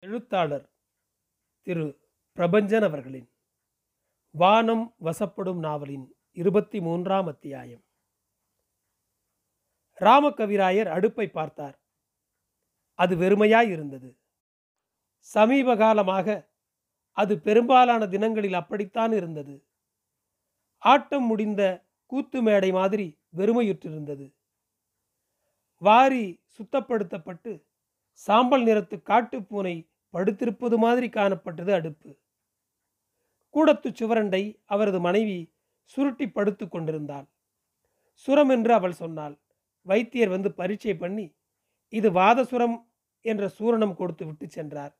எழுத்தாளர் திரு பிரபஞ்சன் அவர்களின் வானம் வசப்படும் நாவலின் இருபத்தி மூன்றாம் அத்தியாயம் ராமகவிராயர் அடுப்பை பார்த்தார். அது வெறுமையாய் இருந்தது. சமீப காலமாக அது பெரும்பாலான தினங்களில் அப்படித்தான் இருந்தது. ஆட்டம் முடிந்த கூத்து மேடை மாதிரி வெறுமையுற்றிருந்தது. வாரி சுத்தப்படுத்தப்பட்டு சாம்பல் நிறத்து காட்டுப்பூனை படுத்திருப்பது மாதிரி காணப்பட்டது அடுப்பு. கூடத்து சுவரண்டை அவரது மனைவி சுருட்டி படுத்து கொண்டிருந்தாள். சுரம் என்று அவள் சொன்னாள். வைத்தியர் வந்து பரீட்சை பண்ணி இது வாத சுரம் என்ற சூரணம் கொடுத்து விட்டு சென்றார்.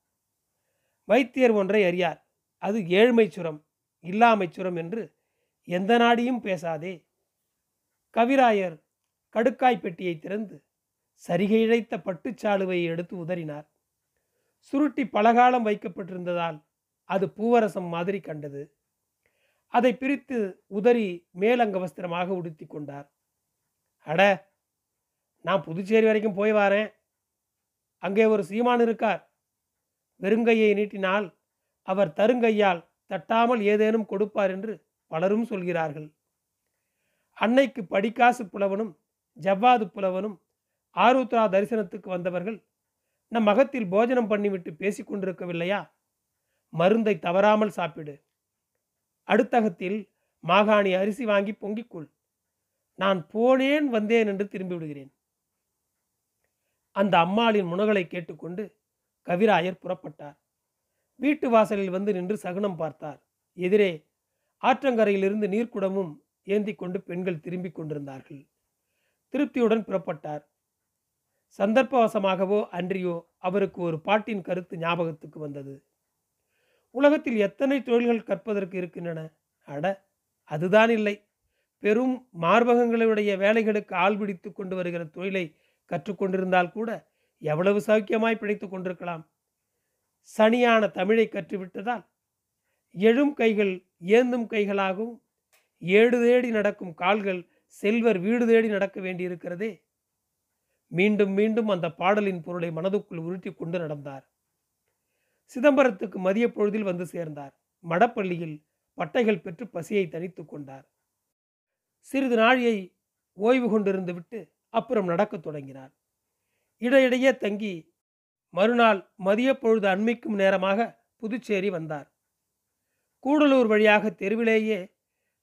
வைத்தியர் ஒன்றை அறியார். அது ஏழ்மை சுரம் இல்லாமை சுரம் என்று எந்த நாடியும் பேசாதே. கவிராயர் கடுக்காய் பெட்டியை திறந்து சரிகை இழைத்த பட்டுச்சாலுவை எடுத்து உதறினார். சுருட்டி பலகாலம் வைக்கப்பட்டிருந்ததால் அது பூவரசம் மாதிரி கண்டது. அதை பிரித்து உதறி மேலங்க வஸ்திரமாக உடுத்தி கொண்டார். அட நான் புதுச்சேரி வரைக்கும் போய் வாரேன். அங்கே ஒரு சீமான் இருக்கார். வெறுங்கையை நீட்டினால் அவர் தருங்கையால் தட்டாமல் ஏதேனும் கொடுப்பார் என்று பலரும் சொல்கிறார்கள். அன்னைக்கு படிக்காசு புலவனும் ஜவ்வாது புலவனும் ஆருத்ரா தரிசனத்துக்கு வந்தவர்கள் நம் மகத்தில் போஜனம் பண்ணிவிட்டு பேசிக் கொண்டிருக்கவில்லையா மருந்தை தவறாமல் சாப்பிடு. அடுத்தகத்தில் மாகாணி அரிசி வாங்கி பொங்கிக்கொள். நான் போனேன் வந்தேன் என்று திரும்பி விடுகிறேன் அந்த அம்மாளின் முனகளை கேட்டுக்கொண்டு கவிராயர் புறப்பட்டார். வீட்டு வாசலில் வந்து நின்று சகுனம் பார்த்தார். எதிரே ஆற்றங்கரையிலிருந்து நீர்க்குடமும் ஏந்தி கொண்டு பெண்கள் திரும்பிக் கொண்டிருந்தார்கள் திருப்தியுடன் புறப்பட்டார். சந்தர்ப்பவசமாகவோ அன்றியோ அவருக்கு ஒரு பாட்டின் கருத்து ஞாபகத்துக்கு வந்தது. உலகத்தில் எத்தனை தொழில்கள் கற்பதற்கு இருக்கின்றன? அட அதுதான் இல்லை. பெரும் மார்பகங்களுடைய வேலைகளுக்கு ஆள் பிடித்து கொண்டு வருகிற தொழிலை கற்றுக்கொண்டிருந்தால் கூட எவ்வளவு சௌக்கியமாய் பிழைத்து கொண்டிருக்கலாம். சனியான தமிழை கற்றுவிட்டதால் எழும் கைகள் ஏந்தும் கைகளாகவும் ஏடு தேடி நடக்கும் கால்கள் செல்வர் வீடு தேடி நடக்க வேண்டியிருக்கிறதே. மீண்டும் மீண்டும் அந்த பாடலின் பொருளை மனதுக்குள் உருட்டி கொண்டு நடந்தார். சிதம்பரத்துக்கு மதிய பொழுதில் வந்து சேர்ந்தார். மடப்பள்ளியில் பட்டைகள் பெற்று பசியை தணித்து கொண்டார். சிறிது நாழியை ஓய்வு கொண்டிருந்து விட்டு அப்புறம் நடக்கத் தொடங்கினார். இடையிடையே தங்கி மறுநாள் மதிய பொழுது அண்மைக்கும் நேரமாக புதுச்சேரி வந்தார். கூடலூர் வழியாக தெருவிலேயே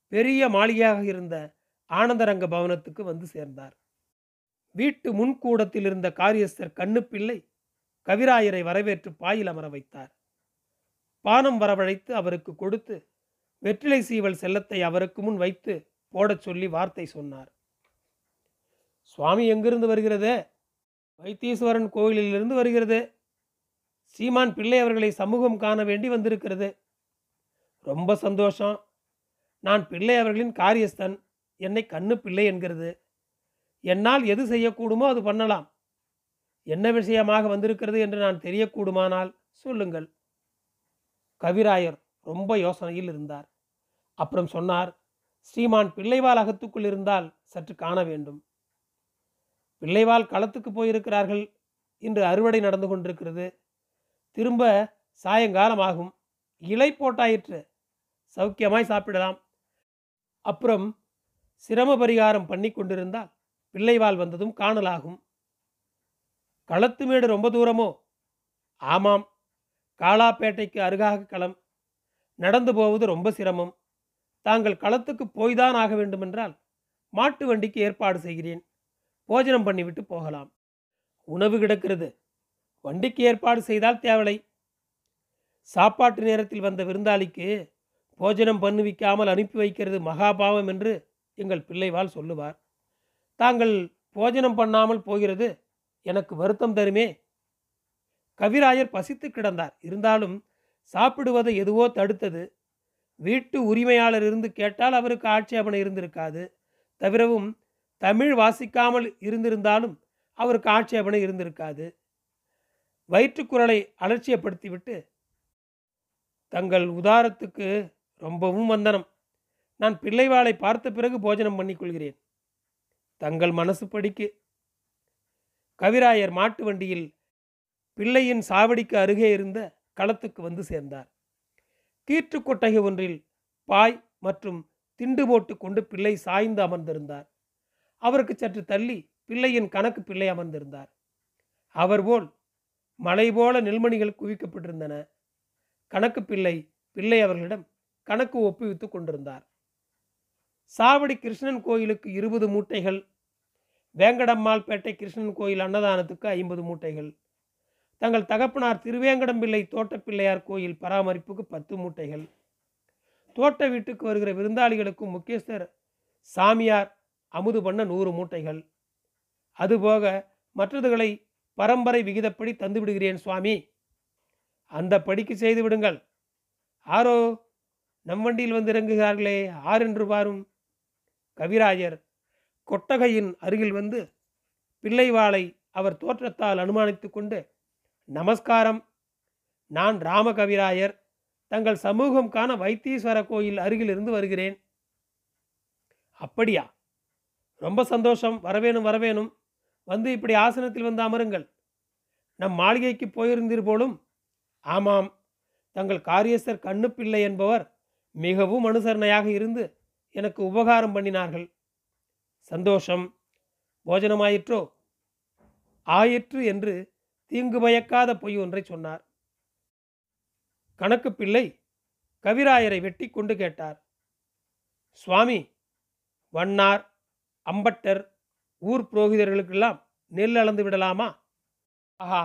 பெரிய மாளிகையாக இருந்த ஆனந்தரங்க பவனத்துக்கு வந்து சேர்ந்தார். வீட்டு முன்கூடத்தில் இருந்த காரியஸ்தர் கண்ணுப்பிள்ளை கவிராயரை வரவேற்று பாயில் அமர வைத்தார். பானம் வரவழைத்து அவருக்கு கொடுத்து வெற்றிலை சீவல் செல்லத்தை அவருக்கு முன் வைத்து போடச் சொல்லி வார்த்தை சொன்னார். சுவாமி எங்கிருந்து வருகிறதே? வைத்தீஸ்வரன் கோயிலிலிருந்து வருகிறது? சீமான் பிள்ளை அவர்களை சமூகம் காண வேண்டி வந்திருக்கிறது. ரொம்ப சந்தோஷம். நான் பிள்ளை அவர்களின் காரியஸ்தன். என்னை கண்ணு பிள்ளை என்கிறது. என்னால் எது செய்யக்கூடுமோ அது பண்ணலாம். என்ன விஷயமாக வந்திருக்கிறது என்று நான் தெரியக்கூடுமானால் சொல்லுங்கள். கவிராயர் ரொம்ப யோசனையில் இருந்தார். அப்புறம் சொன்னார் ஸ்ரீமான் பிள்ளைவால் அகத்துக்குள் இருந்தால் சற்று காண வேண்டும். பிள்ளைவால் களத்துக்கு போயிருக்கிறார்கள். இன்று அறுவடை நடந்து கொண்டிருக்கிறது. திரும்ப சாயங்காலம் ஆகும் இலை போட்டாயிற்று. சௌக்கியமாய் சாப்பிடலாம். அப்புறம் சிரம பரிகாரம் பண்ணி கொண்டிருந்தால் பிள்ளைவால் வந்ததும் காணலாகும். களத்து மேடு ரொம்ப தூரமோ? ஆமாம். காலாப்பேட்டைக்கு அருகாக களம். நடந்து போவது ரொம்ப சிரமம். தாங்கள் களத்துக்கு போய்தான் ஆக வேண்டுமென்றால் மாட்டு வண்டிக்கு ஏற்பாடு செய்கிறேன். போஜனம் பண்ணிவிட்டு போகலாம். உணவு கிடக்கிறது. வண்டிக்கு ஏற்பாடு செய்தால் தேவலை சாப்பாட்டு நேரத்தில் வந்த விருந்தாளிக்கு போஜனம் பண்ணுவிக்காமல் அனுப்பி வைக்கிறது மகாபாவம் என்று எங்கள் பிள்ளைவால் சொல்லுவார். தாங்கள் போஜனம் பண்ணாமல் போகிறது எனக்கு வருத்தம் தருமே. கவிராயர் பசித்து கிடந்தார். இருந்தாலும் சாப்பிடுவதை எதுவோ தடுத்தது. வீட்டு உரிமையாளர் இருந்து கேட்டால் அவருக்கு ஆட்சேபனை இருந்திருக்காது. தவிரவும் தமிழ் வாசிக்காமல் இருந்திருந்தாலும் அவருக்கு ஆட்சேபனை இருந்திருக்காது. வயிற்றுக்குரலை அலட்சியப்படுத்திவிட்டு தங்கள் உதாரத்துக்கு ரொம்பவும் வந்தனம். நான் பிள்ளைவாளை பார்த்த பிறகு போஜனம் பண்ணிக்கொள்கிறேன் தங்கள் மனசு படிக்கு. கவிராயர் மாட்டு வண்டியில் பிள்ளையின் சாவடிக்கு அருகே இருந்த களத்துக்கு வந்து சேர்ந்தார். கீற்று கொட்டகை ஒன்றில் பாய் மற்றும் திண்டு போட்டு கொண்டு பிள்ளை சாய்ந்து அமர்ந்திருந்தார். அவருக்கு சற்று தள்ளி பிள்ளையின் கணக்கு பிள்ளை அமர்ந்திருந்தார். அவர் போல் மலை போல நெல்மணிகள் குவிக்கப்பட்டிருந்தன. கணக்கு பிள்ளை பிள்ளை அவர்களிடம் கணக்கு ஒப்புவித்துக் கொண்டிருந்தார். சாவடி கிருஷ்ணன் கோயிலுக்கு இருபது மூட்டைகள் வேங்கடம்மாள் பேட்டை கிருஷ்ணன் கோயில் அன்னதானத்துக்கு ஐம்பது மூட்டைகள் தங்கள் தகப்பனார் திருவேங்கடம்பிள்ளை தோட்டப்பிள்ளையார் கோயில் பராமரிப்புக்கு பத்து மூட்டைகள் தோட்ட வீட்டுக்கு வருகிற விருந்தாளிகளுக்கும் முக்கியஸ்தர் சாமியார் அமுது பண்ண நூறு மூட்டைகள். அதுபோக மற்றதுகளை பரம்பரை விகிதப்படி தந்து விடுகிறேன் சுவாமி. அந்த படிக்கு செய்து விடுங்கள். ஆரோ நம் வண்டியில் வந்து இறங்குகிறார்களே ஆர் என்று பாரும் கவிராயர் கொட்டகையின் அருகில் வந்து பிள்ளைவாளை அவர் தோற்றத்தால் அனுமானித்து கொண்டு நமஸ்காரம். நான் ராமகவிராயர். தங்கள் சமூகம் காண வைத்தீஸ்வர கோயில் அருகில் இருந்து வருகிறேன். அப்படியா? ரொம்ப சந்தோஷம். வரவேணும் வரவேணும். வந்து இப்படி ஆசனத்தில் வந்து அமருங்கள். நம் மாளிகைக்கு போயிருந்தீர் போலும். ஆமாம். தங்கள் காரியஸ்தர் கண்ணுப்பிள்ளை என்பவர் மிகவும் அனுசரணையாக இருந்து எனக்கு உபகாரம் பண்ணினார்கள். சந்தோஷம். போஜனமாயிற்றோ? ஆயிற்று என்று தீங்கு பயக்காத பொய் ஒன்றை சொன்னார். கணக்கு பிள்ளை கவிராயரை வெட்டி கொண்டு கேட்டார். சுவாமி வண்ணார் அம்பட்டர் ஊர் புரோகிதர்களுக்கெல்லாம் நெல் அளந்து விடலாமா? ஆஹா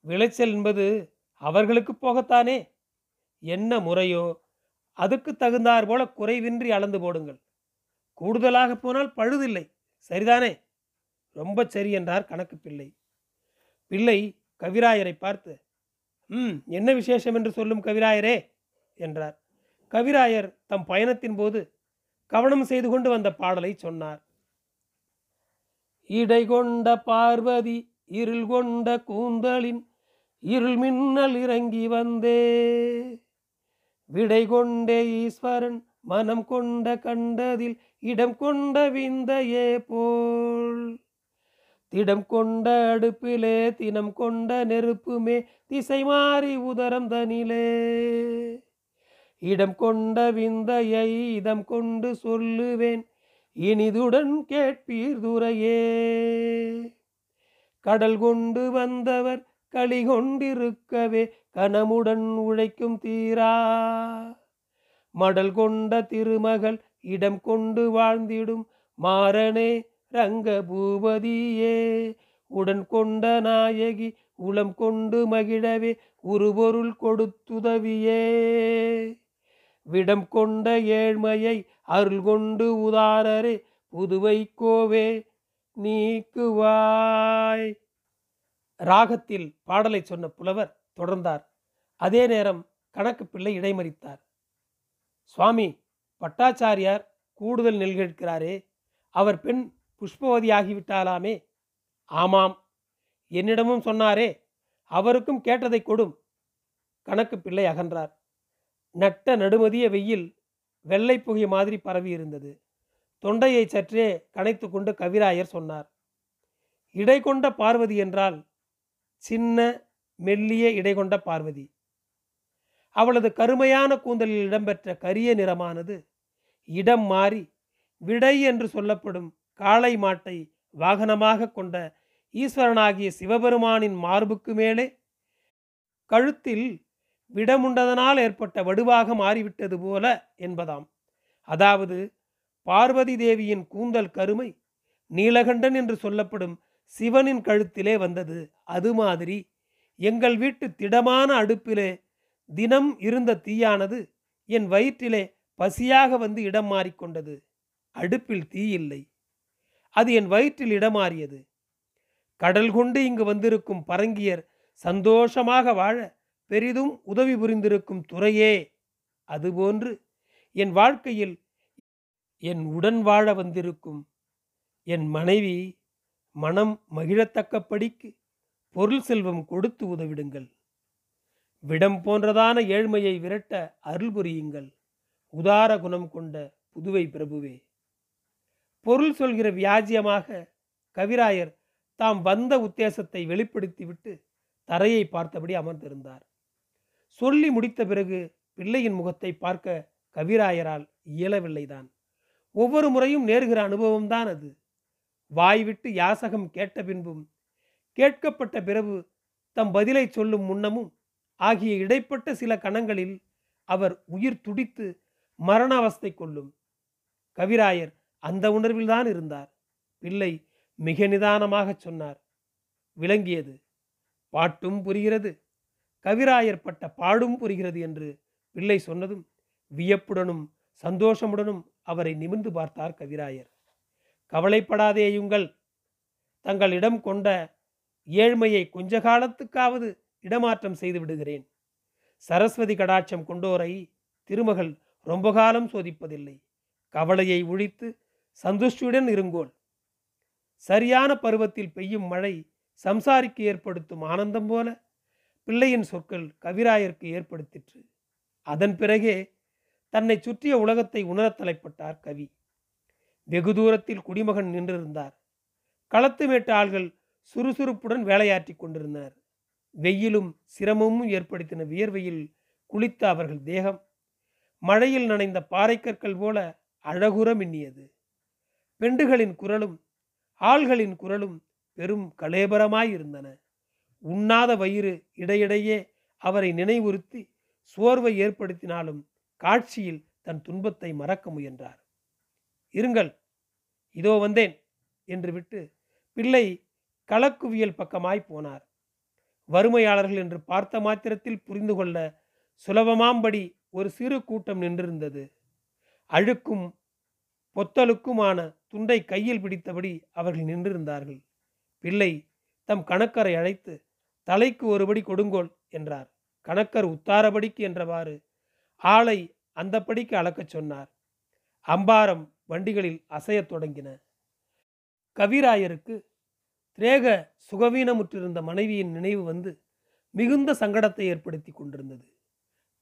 விளைச்சல் என்பது அவர்களுக்கு போகத்தானே? என்ன முறையோ? அதுக்கு தகுந்தார் போல குறைவின்றி அளந்து போடுங்கள். கூடுதலாக போனால் பழுதில்லை. சரிதானே? ரொம்ப சரி என்றார் கணக்கு பிள்ளை. பிள்ளை கவிராயரை பார்த்து ம் என்ன விசேஷம் என்று சொல்லும் கவிராயரே என்றார். கவிராயர் தம் பயணத்தின் போது கவனம் செய்து கொண்டு வந்த பாடலை சொன்னார். இடை கொண்ட பார்வதி இருள் கொண்ட கூந்தலின் இருள் மின்னல் இறங்கி வந்தே விடை கொண்டே ஈஸ்வரன் மனம் கொண்ட கண்டதில் இடம் கொண்ட விந்தையே போல். திடம் கொண்ட அடுப்பிலே தினம் கொண்ட நெருப்புமே திசை மாறி உதரம் தனிலே. இடம் கொண்ட விந்தையை இதம் கொண்டு சொல்லுவேன் இனிதுடன் கேட்பீர் துறையே கடல் கொண்டு வந்தவர் களி கொண்டிருக்கவே கனமுடன் உழைக்கும் தீரா. மடல் கொண்ட திருமகள் இடம் கொண்டு வாழ்ந்திடும் மாறனே ரங்க பூபதியே உடன் கொண்ட நாயகி உளம் கொண்டு மகிழவே உருபொருள் கொடுத்துதவியே. விடம் கொண்ட ஏழ்மையை அருள் கொண்டு உதாரரே புதுவை கோவே நீக்குவாய். ராகத்தில் பாடலை சொன்ன புலவர் தொடர்ந்தார். அதே நேரம் கணக்கு பிள்ளை இடைமறித்தார். சுவாமி பட்டாச்சாரியார் கூடுதல் நெல் கேட்கிறாரே. அவர் பெண் புஷ்பவதியாகிவிட்டாலாமே ஆமாம். என்னிடமும் சொன்னாரே. அவருக்கும் கேட்டதை கொடும். கணக்கு பிள்ளை அகன்றார். நட்ட நடுமதிய வெயில் வெள்ளை புகை மாதிரி பரவி இருந்தது. தொண்டையை சற்றே கனைத்து கொண்டு கவிராயர் சொன்னார். இடை கொண்ட பார்வதி என்றால் சின்ன மெல்லிய இடை கொண்ட பார்வதி. அவளது கருமையான கூந்தலில் இடம்பெற்ற கரிய நிறமானது இடம் மாறி விடை என்று சொல்லப்படும் காளை மாட்டை வாகனமாக கொண்ட ஈஸ்வரனாகிய சிவபெருமானின் மார்புக்கு மேலே கழுத்தில் விடமுண்டதனால் ஏற்பட்ட வடுவாக மாறிவிட்டது போல என்பதாம். அதாவது பார்வதி தேவியின் கூந்தல் கருமை நீலகண்டன் என்று சொல்லப்படும் சிவனின் கழுத்திலே வந்தது. அது மாதிரி எங்கள் வீட்டு திடமான அடுப்பிலே தினம் இருந்த தீயானது என் வயிற்றிலே பசியாக வந்து இடம் மாறிக்கொண்டது. அடுப்பில் தீ இல்லை. அது என் வயிற்றில் இடமாறியது. கடல் கொண்டு இங்கு வந்திருக்கும் பரங்கியர் சந்தோஷமாக வாழ பெரிதும் உதவி புரிந்திருக்கும் துறையே. அதுபோன்று என் வாழ்க்கையில் என் உடன் வாழ வந்திருக்கும் என் மனைவி மனம் மகிழத்தக்கப்படிக்கு பொருள் செல்வம் கொடுத்து உதவிடுங்கள். விடம் போன்றதான ஏழ்மையை விரட்ட அருள் புரியுங்கள். உதார குணம் கொண்ட புதுவை பிரபுவே. பொருள் சொல்கிற வியாஜியமாக கவிராயர் தாம் வந்த உத்தேசத்தை வெளிப்படுத்திவிட்டு தரையை பார்த்தபடி அமர்ந்திருந்தார். சொல்லி முடித்த பிறகு பிள்ளையின் முகத்தை பார்க்க கவிராயரால் இயலவில்லைதான். ஒவ்வொரு முறையும் நேருகிற அனுபவம்தான் அது. வாய் விட்டு யாசகம் கேட்ட பின்பும் கேட்கப்பட்ட பிறகு தம் பதிலை சொல்லும் முன்னமும் ஆகிய இடைப்பட்ட சில கணங்களில் அவர் உயிர் துடித்து மரண அவஸ்தை கொள்ளும். கவிராயர் அந்த உணர்வில்தான் இருந்தார். பிள்ளை மிக நிதானமாகச் சொன்னார். விளங்கியது. பாட்டும் புரிகிறது. கவிராயர் பட்ட பாடும் புரிகிறது என்று பிள்ளை சொன்னதும் வியப்புடனும் சந்தோஷமுடனும் அவரை நிமிர்ந்து பார்த்தார் கவிராயர். கவலைப்படாதேயுங்கள் தங்களிடம் கொண்ட ஏழ்மையை கொஞ்ச காலத்துக்காவது இடமாற்றம் செய்து விடுகிறேன். சரஸ்வதி கடாட்சம் கொண்டோரை திருமகள் ரொம்ப காலம் சோதிப்பதில்லை. கவலையை ஒழித்து சந்துஷ்டியுடன் இருங்கோள். சரியான பருவத்தில் பெய்யும் மழை சம்சாரிக்கு ஏற்படுத்தும் ஆனந்தம் போல பிள்ளையின் சொற்கள் கவிராயருக்கு ஏற்படுத்திற்று. அதன் பிறகே தன்னை சுற்றிய உலகத்தை உணரத் தலைப்பட்டார் கவி. வெகு தூரத்தில் குடிமகன் நின்றிருந்தார். களத்து மேட்டு ஆள்கள் சுறுசுறுப்புடன் வேலையாற்றி கொண்டிருந்தனர் வெயிலும் சிரமமும் ஏற்படுத்தின வியர்வையில் குளித்த அவர்கள் தேகம். மழையில் நனைந்த பாறைக்கற்கள் போல அழகுற மின்னியது. பெண்டுகளின் குரலும் ஆள்களின் குரலும் பெரும் கலேபரமாயிருந்தன உண்ணாத வயிறு இடையிடையே அவரை நினைவுறுத்தி சோர்வை ஏற்படுத்தினாலும் காட்சியில் தன் துன்பத்தை மறக்க முயன்றார். இருங்கள் இதோ வந்தேன் என்று விட்டு பிள்ளை களக்குவியல் பக்கமாய் போனார். வறுமையாளர்கள் என்று பார்த்த மாத்திரத்தில் புரிந்து கொள்ள சுலபமாம்படி ஒரு சிறு கூட்டம் நின்றிருந்தது. அழுக்கும் பொத்தலுக்குமான துண்டை கையில் பிடித்தபடி அவர்கள் நின்றிருந்தார்கள். பிள்ளை தம் கணக்கரை அழைத்து தலைக்கு ஒருபடி கொடுங்கோல் என்றார். கணக்கர் உத்தாரபடிக்கு என்றவாறு ஆளை அந்த படிக்கு அளக்கச் சொன்னார். அம்பாரம் வண்டிகளில் அசையத் தொடங்கின. கவிராயருக்கு திரேக சுகவீனமுற்றிருந்த மனைவியின் நினைவு வந்து மிகுந்த சங்கடத்தை ஏற்படுத்தி கொண்டிருந்தது.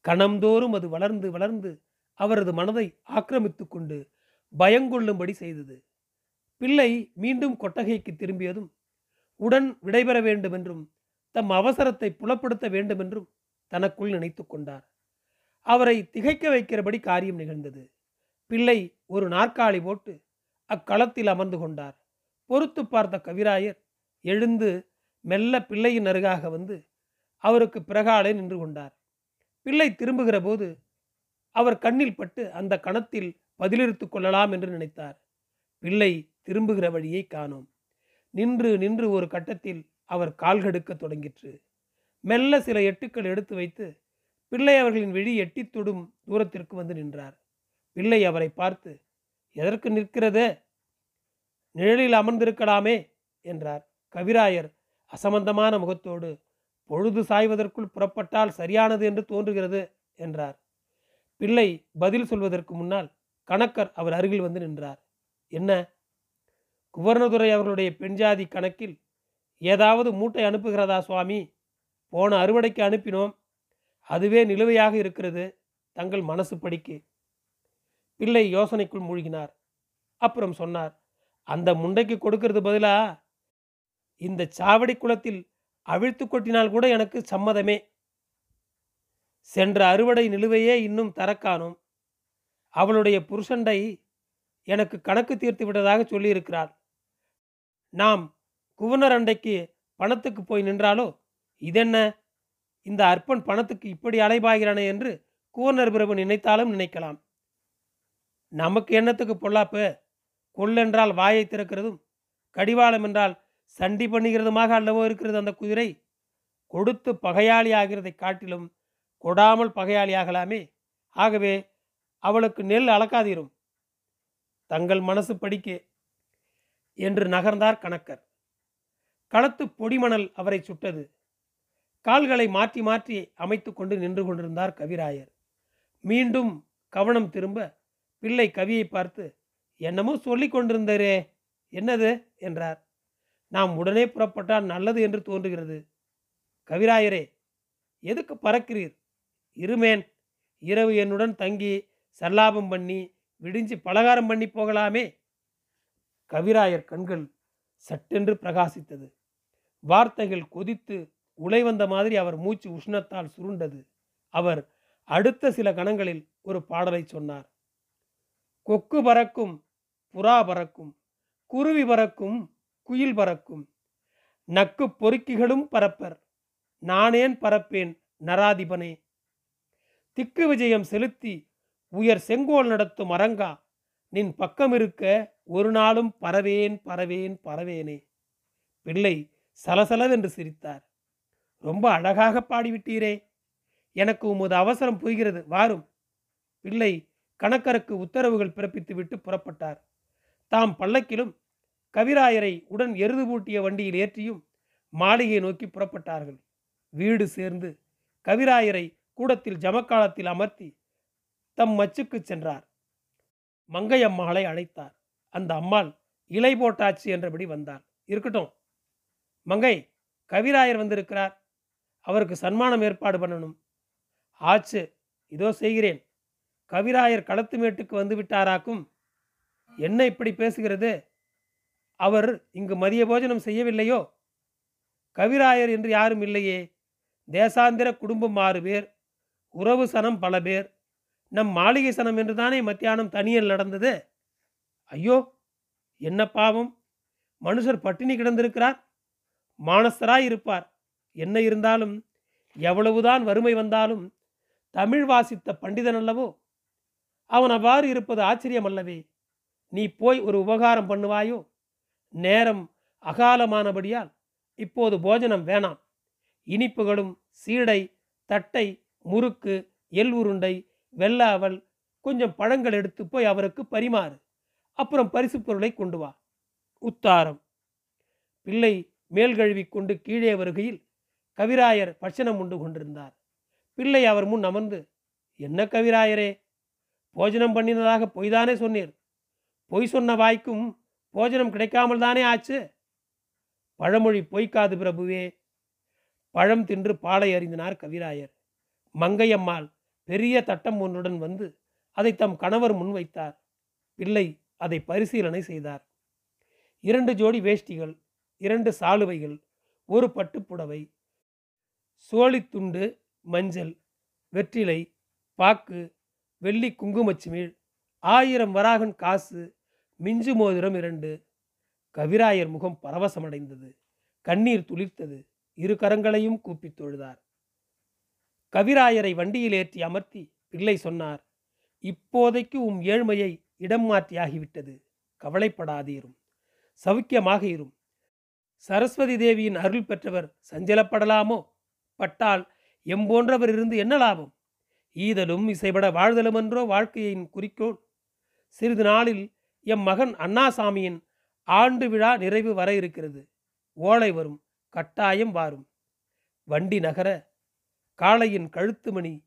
கணம்தோறும் அது வளர்ந்து வளர்ந்து அவரது மனதை ஆக்கிரமித்து கொண்டு பயங்கொள்ளும்படி செய்தது. பிள்ளை மீண்டும் கொட்டகைக்கு திரும்பியதும் உடன் விடைபெற வேண்டுமென்றும் தம் அவசரத்தை புலப்படுத்த வேண்டுமென்றும் தனக்குள் நினைத்து கொண்டார். அவரை திகைக்க வைக்கிறபடி காரியம் நிகழ்ந்தது. பிள்ளை ஒரு நாற்காலி போட்டு அக்களத்தில் அமர்ந்து கொண்டார். பொறுத்து பார்த்த கவிராயர் எழுந்து மெல்ல பிள்ளையின் அருகாக வந்து அவருக்கு பிறகாலே நின்று கொண்டார். பிள்ளை திரும்புகிற போது அவர் கண்ணில் பட்டு அந்த கணத்தில் பதிலிருத்து கொள்ளலாம் என்று நினைத்தார். பிள்ளை திரும்புகிற வழியை காணோம். நின்று நின்று ஒரு கட்டத்தில் அவர் கால்கெடுக்க தொடங்கிற்று. மெல்ல சில எட்டுக்கள் எடுத்து வைத்து பிள்ளை அவர்களின் விழி எட்டித் தொடும் தூரத்திற்கு வந்து நின்றார். பிள்ளை அவரை பார்த்து எதற்கு நிற்கிறது? நிழலில் அமர்ந்திருக்கலாமே என்றார். கவிராயர் அசம்பந்தமான முகத்தோடு பொழுது சாய்வதற்குள் புறப்பட்டால் சரியானது என்று தோன்றுகிறது என்றார். பிள்ளை பதில் சொல்வதற்கு முன்னால் கணக்கர் அவர் அருகில் வந்து நின்றார். என்ன? குவர்ணதுரை அவர்களுடைய பெண்ஜாதி கணக்கில் ஏதாவது மூட்டை அனுப்புகிறதா சுவாமி? போன அறுவடைக்கு அனுப்பினோம். அதுவே நிலுவையாக இருக்கிறது. தங்கள் மனசு படிக்கு. பிள்ளை யோசனைக்குள் மூழ்கினார். அப்புறம் சொன்னார் அந்த முண்டைக்கு கொடுக்கிறது பதிலா? இந்த சாவடி குளத்தில் அவிழ்த்து கொட்டினால் கூட எனக்கு சம்மதமே. சென்ற அறுவடை நிலுவையே இன்னும் தரக்கானோம். அவளுடைய புருஷண்டை எனக்கு கணக்கு தீர்த்து விட்டதாக சொல்லியிருக்கிறாள். நாம் குவனர் அண்டைக்கு பணத்துக்கு போய் நின்றாலோ? இதென்ன? இந்த அற்பன் பணத்துக்கு இப்படி அலைபாகிறானே என்று குவர்னர் பிரபு நினைத்தாலும் நினைக்கலாம். நமக்கு எண்ணத்துக்கு பொல்லாப்பு? கொள்ளென்றால் வாயை திறக்கிறதும் கடிவாளம் என்றால் சண்டி பண்ணுகிறதுமாக அல்லவோ இருக்கிறது அந்த குதிரை? கொடுத்து பகையாளி ஆகிறதை காட்டிலும் கொடாமல் பகையாளி ஆகலாமே? ஆகவே அவளுக்கு நெல் அளக்காதீரும். தங்கள் மனசு படிக்க என்று நகர்ந்தார் கணக்கர். களத்து பொடிமணல் அவரை சுட்டது. கால்களை மாற்றி மாற்றி அமைத்து கொண்டு நின்று கொண்டிருந்தார் கவிராயர். மீண்டும் கவனம் திரும்ப பிள்ளை கவியை பார்த்து என்னமோ சொல்லி கொண்டிருந்தாரே என்னது? என்றார். நாம் உடனே புறப்பட்டால் நல்லது என்று தோன்றுகிறது. கவிராயரே எதுக்கு பறக்கிறீர்? இருமேன் இரவு என்னுடன் தங்கி சல்லாபம் பண்ணி விடிஞ்சு பலகாரம் பண்ணி போகலாமே? கவிராயர் கண்கள் சட்டென்று பிரகாசித்தது. வார்த்தைகள் கொதித்து உலை வந்த மாதிரி அவர் மூச்சு உஷ்ணத்தால் சுருண்டது. அவர் அடுத்த சில கணங்களில் ஒரு பாடலை சொன்னார். கொக்கு பறக்கும் புறா பறக்கும் குருவி பறக்கும் குயில் பறக்கும். நக்கு பொறுக்கிகளும் பரப்பர். நானேன் பரப்பேன் நராதிபனே. திக்கு விஜயம் செலுத்தி உயர் செங்கோல் நடத்தும் அரங்கா. நின் பக்கம் இருக்க ஒரு நாளும் பரவேன் பரவேன் பரவேனே. பிள்ளை சலசலவென்று சிரித்தார். ரொம்ப அழகாக பாடிவிட்டீரே. எனக்கு உமது அவசரம் புரிகிறது. வாரும். பிள்ளை கணக்கருக்கு உத்தரவுகள் பிறப்பித்துவிட்டு புறப்பட்டார். தாம் பல்லக்கிலும் கவிராயரை உடன் எருது பூட்டிய வண்டியில் ஏற்றியும் மாளிகையை நோக்கி புறப்பட்டார்கள். வீடு சேர்ந்து கவிராயரை கூடத்தில் ஜமக்காலத்தில் அமர்த்தி தம் மச்சுக்கு சென்றார். மங்கையம்மாளை அழைத்தார். அந்த அம்மாள் இலை போட்டாச்சு என்றபடி வந்தார் இருக்கட்டும். மங்கை கவிராயர் வந்திருக்கிறார். அவருக்கு சன்மானம் ஏற்பாடு பண்ணணும். ஆச்சு இதோ செய்கிறேன். கவிராயர் களத்து மேட்டுக்கு வந்து விட்டாராக்கும். என்ன இப்படி பேசுகிறது? அவர் இங்கு மதிய போஜனம் செய்யவில்லையோ? கவிராயர் என்று யாரும் இல்லையே. தேசாந்திர குடும்பம் ஆறு பேர் உறவு சனம் பல பேர். நம் மாளிகை சனம் என்று தானே மத்தியானம் தனியல் நடந்தது? ஐயோ என்ன பாவம். மனுஷர் பட்டினி கிடந்திருக்கிறார். மானஸ்தராய் இருப்பார். என்ன இருந்தாலும் எவ்வளவுதான் வறுமை வந்தாலும் தமிழ் வாசித்த பண்டிதன் அல்லவோ? அவன் அவ்வாறு இருப்பது ஆச்சரியம் அல்லவே நீ போய் ஒரு உபகாரம் பண்ணுவாயோ? நேரம் அகாலமானபடியால் இப்போது போஜனம் வேணாம். இனிப்புகளும் சீடை தட்டை முறுக்கு எள் உருண்டை வெள்ள அவல் கொஞ்சம் பழங்கள் எடுத்து போய் அவருக்கு பரிமாறு. அப்புறம் பரிசு பொருளை கொண்டு வா. உத்தாரம். பிள்ளை மேல் கழுவி கொண்டு கீழே வருகையில் கவிராயர் பட்சணம் உண்டு கொண்டிருந்தார். பிள்ளை அவர் முன் அமர்ந்து என்ன கவிராயரே? போஜனம் பண்ணினதாக பொய்தானே சொன்னீர். பொய் சொன்ன வாய்க்கும் போஜனம் கிடைக்காமல் தானே ஆச்சு? பழமொழி பொய்க்காது பிரபுவே. பழம் தின்று பாலை அறிந்தினார் கவிராயர். மங்கையம்மாள் பெரிய தட்டம் ஒன்றுடன் வந்து அதை தம் கணவர் முன்வைத்தார் பிள்ளை அதை பரிசீலனை செய்தார். இரண்டு ஜோடி வேஷ்டிகள் இரண்டு சாலுவைகள் ஒரு பட்டுப்புடவை சோழித்துண்டு மஞ்சள் வெற்றிலை பாக்கு வெள்ளி குங்குமச்சிமிழ் ஆயிரம் வராகன் காசு மிஞ்சு மோதிரம் இரண்டு. கவிராயர் முகம் பரவசமடைந்தது. கண்ணீர் துளிர்த்தது. இரு கரங்களையும் கூப்பித் தொழுதார். கவிராயரை வண்டியில் ஏற்றி அமர்த்தி பிள்ளை சொன்னார் இப்போதைக்கு உம் ஏழ்மையை இடம் மாற்றியாகிவிட்டது. கவலைப்படாதீரும். சவுக்கியமாக இரும். சரஸ்வதி தேவியின் அருள் பெற்றவர் சஞ்சலப்படலாமோ? பட்டால் எம்போன்றவர் இருந்து என்ன லாபம்? ஈதலும் இசைபட வாழ்தலுமென்றோ வாழ்க்கையின் குறிக்கோள்? சிறிது நாளில் எம் மகன் அண்ணாசாமியின் ஆண்டு விழா நிறைவு வர இருக்கிறது. ஓலை வரும் கட்டாயம் வாரும். வண்டி நகர காளையின் கழுத்து மணி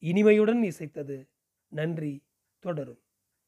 இனிமையுடன் இசைத்தது. நன்றி தொடரும்.